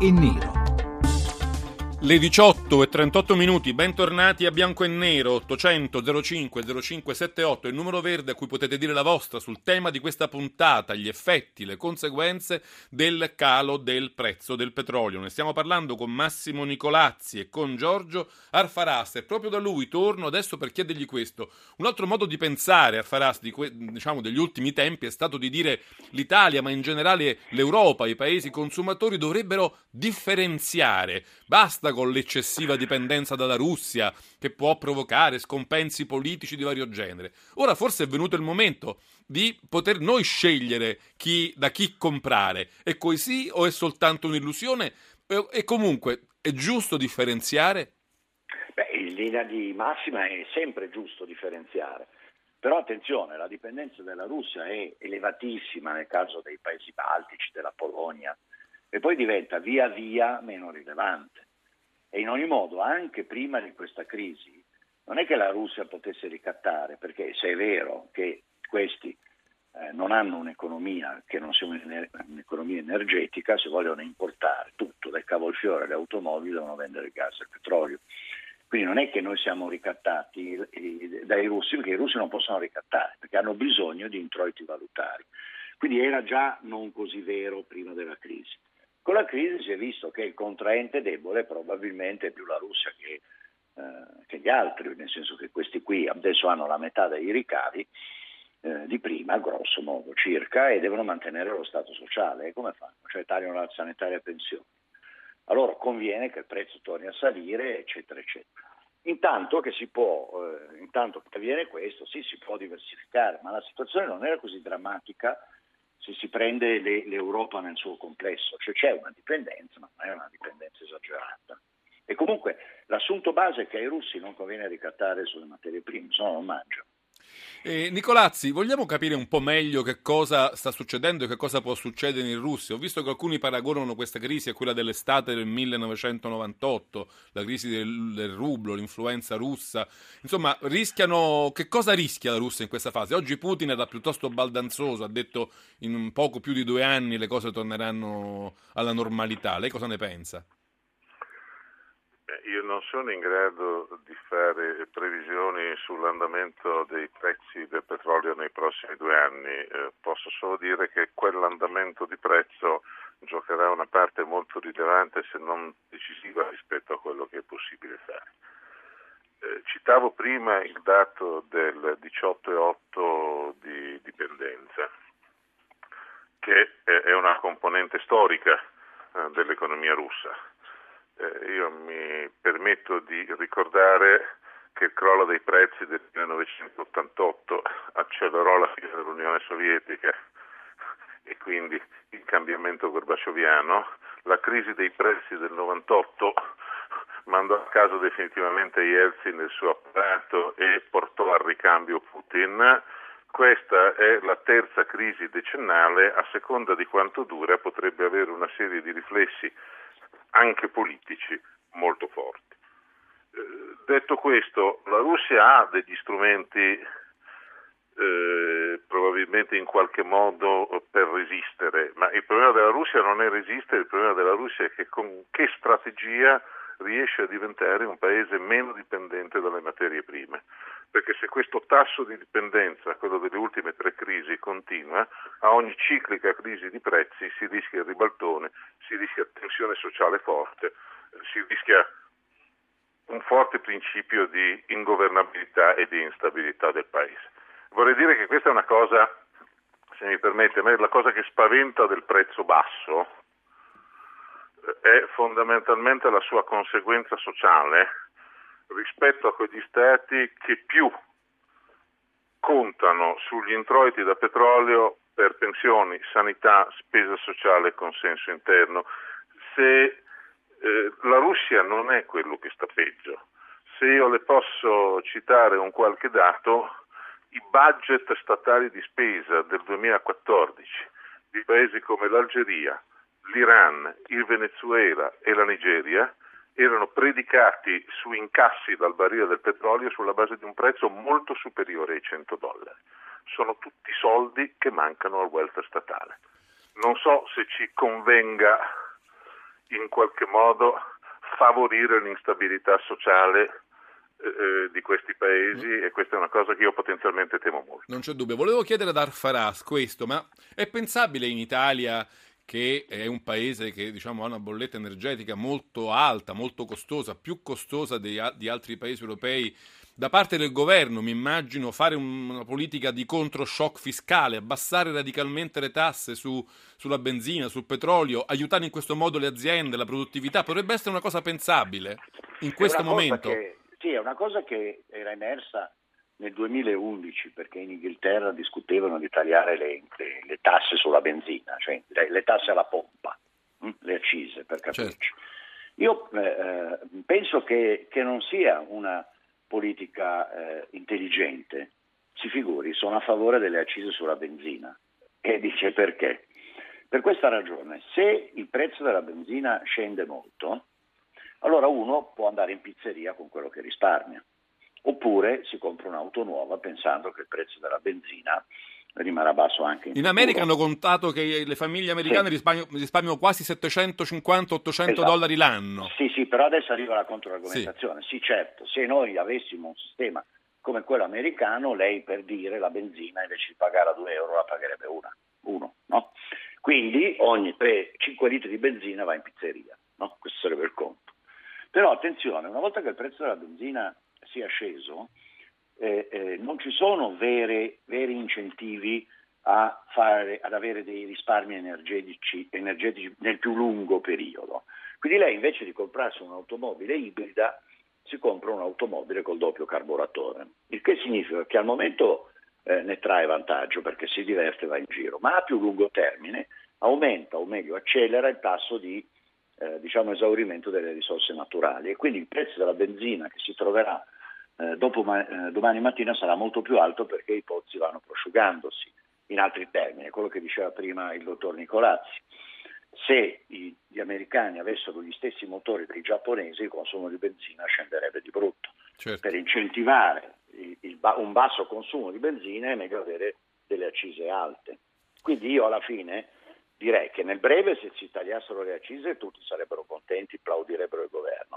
e nero. Le 18 e 38 minuti, bentornati a Bianco e Nero, 800 05 0578, il numero verde a cui potete dire la vostra sul tema di questa puntata, gli effetti, le conseguenze del calo del prezzo del petrolio. Ne stiamo parlando con Massimo Nicolazzi e con Giorgio Arfaras e proprio da lui torno adesso per chiedergli questo. Un altro modo di pensare, Arfaras, di que- diciamo, degli ultimi tempi è stato di dire l'Italia, ma in generale l'Europa, i paesi consumatori dovrebbero differenziare. Basta basta con l'eccessiva dipendenza dalla Russia che può provocare scompensi politici di vario genere. Ora forse è venuto il momento di poter noi scegliere chi, da chi comprare. È così o è soltanto un'illusione? E comunque è giusto differenziare? Beh, in linea di massima è sempre giusto differenziare. Però attenzione, la dipendenza dalla Russia è elevatissima nel caso dei paesi baltici, della Polonia, e poi diventa via via meno rilevante. E in ogni modo, anche prima di questa crisi, non è che la Russia potesse ricattare, perché se è vero che questi eh, non hanno un'economia che non sia un'economia energetica, se vogliono importare tutto, dal cavolfiore alle automobili, devono vendere il gas e il petrolio. Quindi non è che noi siamo ricattati dai russi, perché i russi non possono ricattare, perché hanno bisogno di introiti valutari. Quindi era già non così vero prima della crisi. Con la crisi si è visto che il contraente debole probabilmente è più la Russia che, eh, che gli altri, nel senso che questi qui adesso hanno la metà dei ricavi eh, di prima, grosso modo circa, e devono mantenere lo Stato sociale. E come fanno? Cioè tagliano la sanitaria e pensioni. Allora conviene che il prezzo torni a salire, eccetera, eccetera. Intanto che si può, eh, intanto che avviene questo, sì, si può diversificare, ma la situazione non era così drammatica se si prende le, l'Europa nel suo complesso, cioè c'è una dipendenza, ma non è una dipendenza esagerata. E comunque l'assunto base è che ai russi non conviene ricattare sulle materie prime, se no non mangiano. Eh, Nicolazzi, vogliamo capire un po' meglio che cosa sta succedendo e che cosa può succedere in Russia? Ho visto che alcuni paragonano questa crisi a quella dell'estate del 1998, la crisi del, del rublo, l'influenza russa. Insomma, rischiano. Che cosa rischia la Russia in questa fase? Oggi Putin era piuttosto baldanzoso, ha detto in poco più di due anni le cose torneranno alla normalità. Lei cosa ne pensa? Io non sono in grado di fare previsioni sull'andamento dei prezzi del petrolio nei prossimi due anni, eh, posso solo dire che quell'andamento di prezzo giocherà una parte molto rilevante se non decisiva rispetto a quello che è possibile fare. Eh, citavo prima il dato del 18,8 di dipendenza, che è una componente storica eh, dell'economia russa eh, io mi permetto di ricordare che il crollo dei prezzi del 1988 accelerò la fine dell'Unione Sovietica e quindi il cambiamento gorbacioviano, la crisi dei prezzi del 98 mandò a casa definitivamente Yeltsin nel suo apparato e portò al ricambio Putin. Questa è la terza crisi decennale, a seconda di quanto dura potrebbe avere una serie di riflessi anche politici molto forti. Eh, detto questo, la Russia ha degli strumenti eh, probabilmente in qualche modo per resistere, ma il problema della Russia non è resistere, il problema della Russia è che con che strategia riesce a diventare un paese meno dipendente dalle materie prime. Perché se questo tasso di dipendenza, quello delle ultime tre crisi, continua, a ogni ciclica crisi di prezzi si rischia il ribaltone, si rischia tensione sociale forte, si rischia un forte principio di ingovernabilità e di instabilità del paese. Vorrei dire che questa è una cosa, se mi permette, la cosa che spaventa del prezzo basso è fondamentalmente la sua conseguenza sociale rispetto a quegli stati che più contano sugli introiti da petrolio per pensioni, sanità, spesa sociale e consenso interno. Se eh, la Russia non è quello che sta peggio. Se io le posso citare un qualche dato, i budget statali di spesa del 2014 di paesi come l'Algeria, l'Iran, il Venezuela e la Nigeria erano predicati su incassi dal barile del petrolio sulla base di un prezzo molto superiore ai 100 dollari. Sono tutti soldi che mancano al welfare statale. Non so se ci convenga in qualche modo favorire l'instabilità sociale eh, di questi paesi e questa è una cosa che io potenzialmente temo molto. Non c'è dubbio. Volevo chiedere ad Arfaras questo, ma è pensabile in Italia che è un paese che diciamo, ha una bolletta energetica molto alta, molto costosa, più costosa di, di altri paesi europei, da parte del governo, mi immagino, fare una politica di controshock fiscale, abbassare radicalmente le tasse su, sulla benzina, sul petrolio, aiutare in questo modo le aziende, la produttività, potrebbe essere una cosa pensabile in questo momento? Che, sì, è una cosa che era emersa nel 2011 perché in Inghilterra discutevano di tagliare le, le, le tasse sulla benzina, cioè le, le tasse alla pompa, hm? le accise per capirci. Certo. Io eh, eh, penso che, che, non sia una politica eh, intelligente, si figuri, sono a favore delle accise sulla benzina e dice perché. Per questa ragione, se il prezzo della benzina scende molto, allora uno può andare in pizzeria con quello che risparmia oppure si compra un'auto nuova pensando che il prezzo della benzina rimarrà basso anche in In America hanno contato che le famiglie americane sì. risparmiano, quasi 750-800 esatto. dollari l'anno. Sì, sì, però adesso arriva la controargomentazione. Sì. sì, certo, se noi avessimo un sistema come quello americano, lei per dire la benzina invece di pagare a 2 euro la pagherebbe una, uno, no? Quindi ogni 3, 5 litri di benzina va in pizzeria, no? Questo sarebbe il conto. Però attenzione, una volta che il prezzo della benzina sia sceso, eh, eh, non ci sono vere, veri incentivi fare, ad avere dei risparmi energetici, energetici nel più lungo periodo. Quindi lei invece di comprarsi un'automobile ibrida si compra un'automobile col doppio carburatore, il che significa che al momento eh, ne trae vantaggio perché si diverte e va in giro, ma a più lungo termine aumenta o meglio accelera il tasso di eh, diciamo, esaurimento delle risorse naturali e quindi il prezzo della benzina che si troverà eh, dopo, eh, domani mattina sarà molto più alto perché i pozzi vanno prosciugandosi. In altri termini, quello che diceva prima il dottor Nicolazzi. Se i, gli americani avessero gli stessi motori dei giapponesi, il consumo di benzina scenderebbe di brutto. Certo. Per incentivare il, il, un basso consumo di benzina è meglio avere delle accise alte. Quindi io alla fine direi che nel breve se si tagliassero le accise tutti sarebbero contenti, plaudirebbero il governo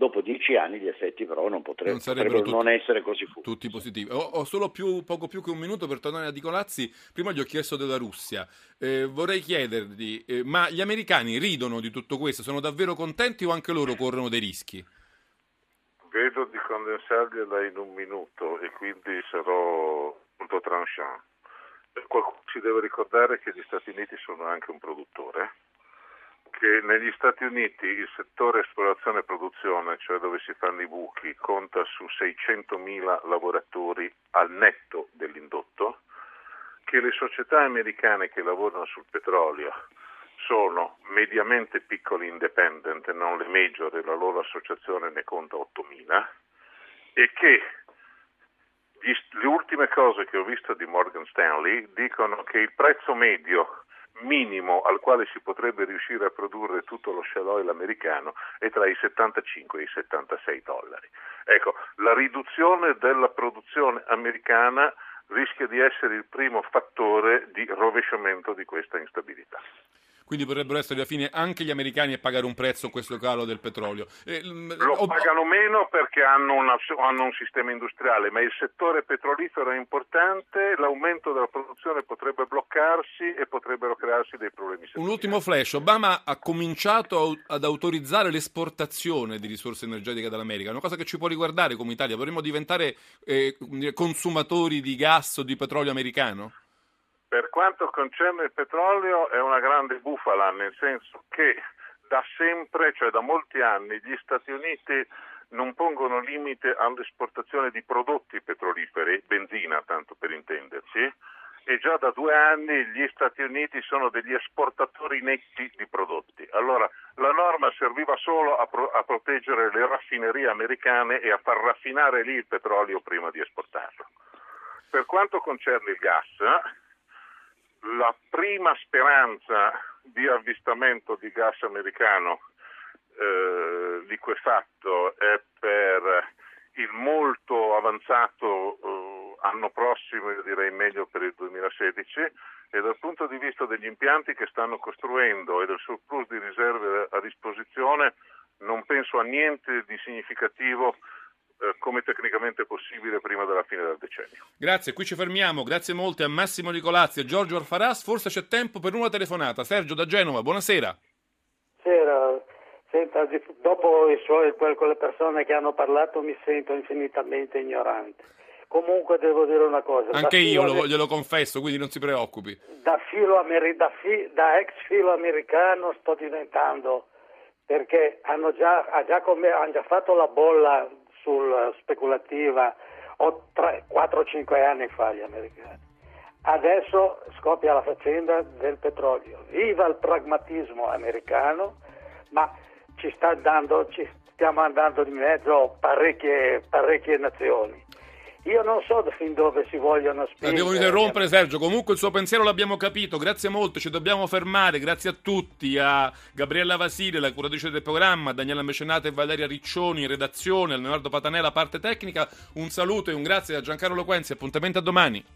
dopo dieci anni gli effetti però non potrebbero non, potrebbero tutti, non essere così futili. Tutti positivi. Ho, ho solo più, poco più che un minuto per tornare a Nicolazzi. Prima gli ho chiesto della Russia. Eh, vorrei chiedergli, eh, ma gli americani ridono di tutto questo? Sono davvero contenti o anche loro corrono dei rischi? Vedo di condensargliela in un minuto e quindi sarò molto tranchant. Qualcuno si deve ricordare che gli Stati Uniti sono anche un produttore che negli Stati Uniti il settore esplorazione e produzione, cioè dove si fanno i buchi, conta su 600.000 lavoratori al netto dell'indotto, che le società americane che lavorano sul petrolio sono mediamente piccoli independent, non le major, la loro associazione ne conta 8.000, e che le ultime cose che ho visto di Morgan Stanley dicono che il prezzo medio minimo al quale si potrebbe riuscire a produrre tutto lo shale oil americano è tra i 75 e i 76 dollari. Ecco, la riduzione della produzione americana rischia di essere il primo fattore di rovesciamento di questa instabilità quindi potrebbero essere alla fine anche gli americani a pagare un prezzo a questo calo del petrolio. Eh, Lo ob- pagano meno perché hanno, una, hanno, un sistema industriale, ma il settore petrolifero è importante, l'aumento della produzione potrebbe bloccarsi e potrebbero crearsi dei problemi. Un ultimo flash, Obama ha cominciato ad autorizzare l'esportazione di risorse energetiche dall'America, una cosa che ci può riguardare come Italia, vorremmo diventare eh, consumatori di gas o di petrolio americano? Per quanto concerne il petrolio è una grande bufala, nel senso che da sempre, cioè da molti anni, gli Stati Uniti non pongono limite all'esportazione di prodotti petroliferi, benzina tanto per intenderci, e già da due anni gli Stati Uniti sono degli esportatori netti di prodotti. Allora la norma serviva solo a, pro- a proteggere le raffinerie americane e a far raffinare lì il petrolio prima di esportarlo. Per quanto concerne il gas, la prima speranza di avvistamento di gas americano eh, liquefatto è per il molto avanzato eh, anno prossimo, io direi meglio per il 2016, e dal punto di vista degli impianti che stanno costruendo e del surplus di riserve a disposizione non penso a niente di significativo eh, come tecnicamente possibile prima della fine del decennio. Grazie, qui ci fermiamo. Grazie molte a Massimo Nicolazzi e Giorgio Alfaras. Forse c'è tempo per una telefonata. Sergio da Genova, buonasera. Sera, senta, dopo i suoi, quelle persone che hanno parlato mi sento infinitamente ignorante. Comunque devo dire una cosa. Anche io lo, glielo confesso, quindi non si preoccupi. Da, filo ameri- da, fi- da ex filo americano sto diventando, perché hanno già, ha già come- hanno già fatto la bolla sul speculativa 4-5 anni fa gli americani. Adesso scoppia la faccenda del petrolio. Viva il pragmatismo americano, ma ci, sta dando, ci stiamo andando di mezzo parecchie, parecchie nazioni. Io non so fin dove si vogliono spingere. devo interrompere Sergio, comunque il suo pensiero l'abbiamo capito, grazie molto, ci dobbiamo fermare, grazie a tutti, a Gabriella Vasile, la curatrice del programma, a Daniela Mecenate e Valeria Riccioni in redazione, a Leonardo Patanella, parte tecnica, un saluto e un grazie da Giancarlo Loquenzi, appuntamento a domani.